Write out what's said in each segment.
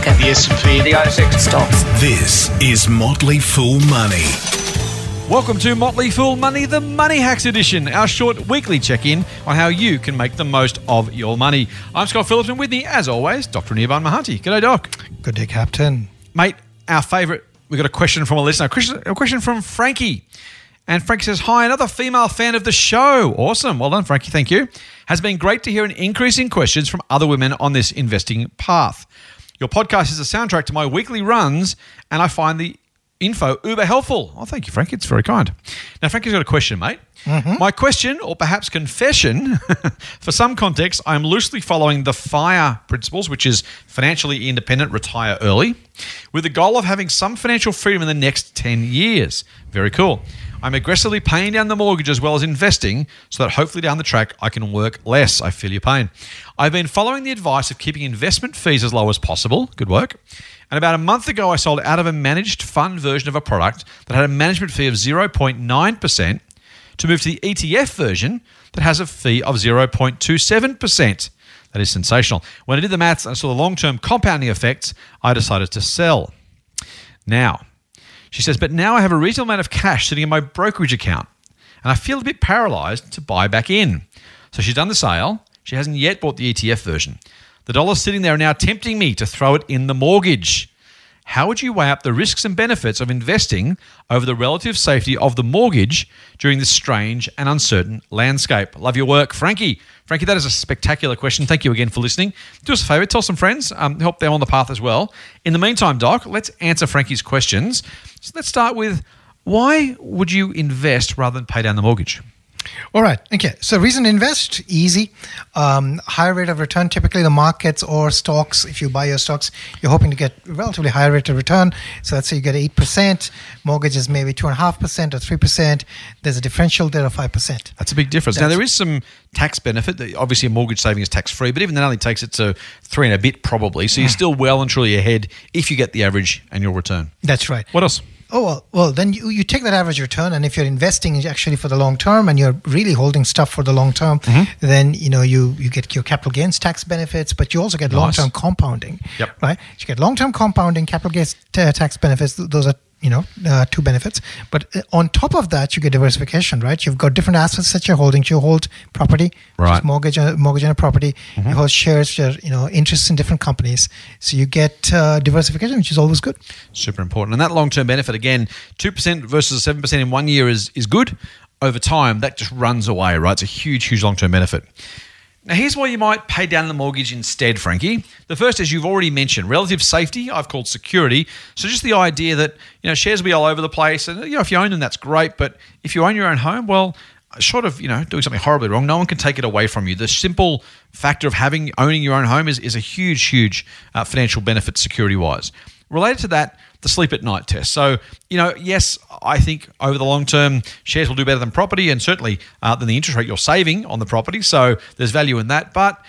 market, the S&P, The ASX stocks. This is Motley Fool Money. Welcome to Motley Fool Money, the Money Hacks edition, our short weekly check in on how you can make the most of your money. I'm Scott Phillips, and with me, as always, Dr. Nirvan Mahanti. G'day, Doc. Good day, Captain. Mate, our favourite, we got a question from a listener, a question, a question from Frankie. And Frankie says, Hi, another female fan of the show. Awesome. Well done, Frankie. Thank you. Has been great to hear an increase in questions from other women on this investing path. Your podcast is a soundtrack to my weekly runs, and I find the info uber helpful. Oh, thank you, Frankie. It's very kind. Now, Frankie's got a question, mate. Mm-hmm. My question, or perhaps confession, for some context, I'm loosely following the FIRE principles, which is financially independent, retire early, with the goal of having some financial freedom in the next 10 years. Very cool. I'm aggressively paying down the mortgage as well as investing so that hopefully down the track I can work less. I feel your pain. I've been following the advice of keeping investment fees as low as possible. Good work. And about a month ago, I sold out of a managed fund version of a product that had a management fee of 0.9% to move to the ETF version that has a fee of 0.27%. That is sensational. When I did the maths and saw the long term compounding effects, I decided to sell. Now, she says, but now I have a reasonable amount of cash sitting in my brokerage account and I feel a bit paralyzed to buy back in. So she's done the sale. She hasn't yet bought the ETF version. The dollars sitting there are now tempting me to throw it in the mortgage. How would you weigh up the risks and benefits of investing over the relative safety of the mortgage during this strange and uncertain landscape? Love your work, Frankie. Frankie, that is a spectacular question. Thank you again for listening. Do us a favor, tell some friends, um, help them on the path as well. In the meantime, Doc, let's answer Frankie's questions. So let's start with why would you invest rather than pay down the mortgage? All right. Okay. So, reason to invest easy. Um, higher rate of return. Typically, the markets or stocks. If you buy your stocks, you're hoping to get relatively higher rate of return. So, let's say you get eight percent. Mortgage is maybe two and a half percent or three percent. There's a differential there of five percent. That's a big difference. now, there is some tax benefit. Obviously, a mortgage saving is tax free, but even that only takes it to three and a bit probably. So, you're still well and truly ahead if you get the average annual return. That's right. What else? Oh well, well then you, you take that average return, and if you're investing actually for the long term, and you're really holding stuff for the long term, Mm-hmm. then you know you you get your capital gains tax benefits, but you also get Nice. long term compounding. Yep. Right. You get long term compounding, capital gains ta- tax benefits. th- Those are you know uh, two benefits. But uh, on top of that, you get diversification. Right. You've got different assets that you're holding. You hold property, which is Right. Mm-hmm. mortgage, uh, mortgage on a property. You hold shares, you know, interests in different companies. So you get uh, diversification, which is always good. Super important. And that long term benefit, again, 2% versus 7% in one year is, is good. Over time, that just runs away, right? It's a huge, huge long term benefit. Now, here's why you might pay down the mortgage instead, Frankie. The first, as you've already mentioned, relative safety, I've called security. So, just the idea that, you know, shares will be all over the place. And, you know, if you own them, that's great. But if you own your own home, well, short of, you know, doing something horribly wrong, no one can take it away from you. The simple factor of having, owning your own home is, is a huge, huge uh, financial benefit security wise. Related to that, the sleep at night test. So, you know, yes, I think over the long term, shares will do better than property and certainly uh, than the interest rate you're saving on the property. So there's value in that. But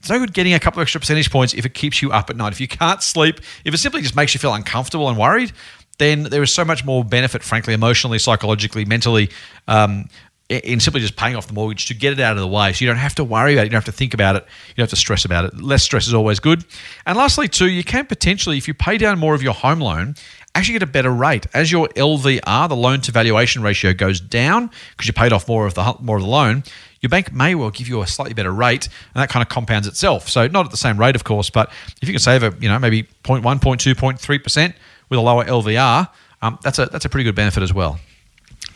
it's no good getting a couple of extra percentage points if it keeps you up at night. If you can't sleep, if it simply just makes you feel uncomfortable and worried, then there is so much more benefit, frankly, emotionally, psychologically, mentally, um, in simply just paying off the mortgage to get it out of the way. So you don't have to worry about it. You don't have to think about it. You don't have to stress about it. Less stress is always good. And lastly, too, you can potentially, if you pay down more of your home loan, actually get a better rate. As your LVR, the loan to valuation ratio, goes down because you paid off more of the more of the loan, your bank may well give you a slightly better rate, and that kind of compounds itself. So not at the same rate, of course, but if you can save a you know maybe 0.1, 0.2, 0.3 percent with a lower LVR, um, that's a that's a pretty good benefit as well.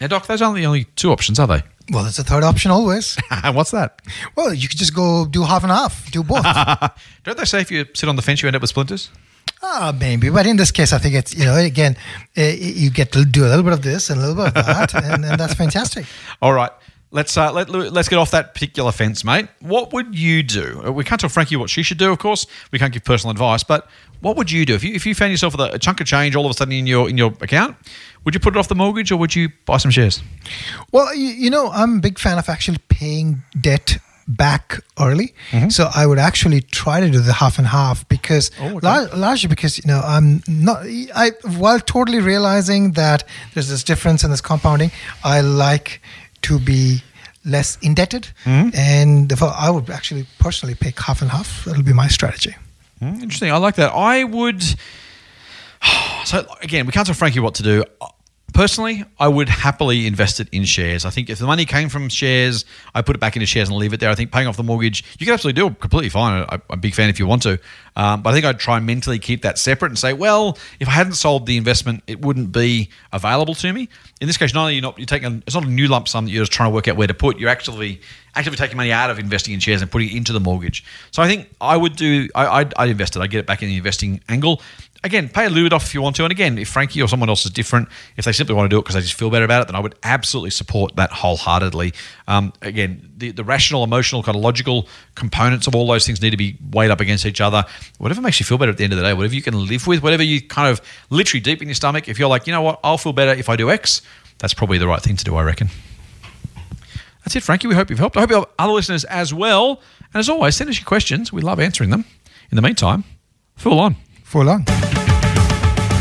Now, Doc, those aren't the only two options, are they? Well, there's a third option always. What's that? Well, you could just go do half and half, do both. Don't they say if you sit on the fence, you end up with splinters? Ah, maybe, but in this case, I think it's you know again, uh, you get to do a little bit of this and a little bit of that, and, and that's fantastic. All right. Let's uh, let, let's get off that particular fence, mate. What would you do? Uh, We can't tell Frankie what she should do, of course. We can't give personal advice, but what would you do if you if you found yourself with a, a chunk of change all of a sudden in your in your account? Would you put it off the mortgage or would you buy some shares? Well, you, you know, I'm a big fan of actually paying debt back early. Mm-hmm. So I would actually try to do the half and half because Oh, okay. lar- largely because you know I'm not I while totally realizing that there's this difference in this compounding, I like to be less indebted, Mm-hmm. and therefore I would actually personally pick half and half. That'll be my strategy. Mm, Interesting. I like that. I would. So again, we can't tell Frankie what to do. Personally, I would happily invest it in shares. I think if the money came from shares, I put it back into shares and leave it there. I think paying off the mortgage, you can absolutely do it completely fine. I- I'm a big fan if you want to, um, but I think I'd try and mentally keep that separate and say, well, if I hadn't sold the investment, it wouldn't be available to me. In this case, not only you're not you're taking it's not a new lump sum that you're just trying to work out where to put. You're actually actively taking money out of investing in shares and putting it into the mortgage. So I think I would do. I, I'd, I'd invest it. I'd get it back in the investing angle. Again, pay a bit off if you want to. And again, if Frankie or someone else is different, if they simply want to do it because they just feel better about it, then I would absolutely support that wholeheartedly. Um, again, the, the rational, emotional, kind of logical components of all those things need to be weighed up against each other. Whatever makes you feel better at the end of the day, whatever you can live with, whatever you kind of literally deep in your stomach, if you're like, you know what, I'll feel better if I do X, that's probably the right thing to do, I reckon. That's it, Frankie. We hope you've helped. I hope you have other listeners as well. And as always, send us your questions. We love answering them. In the meantime, fool on. Full on.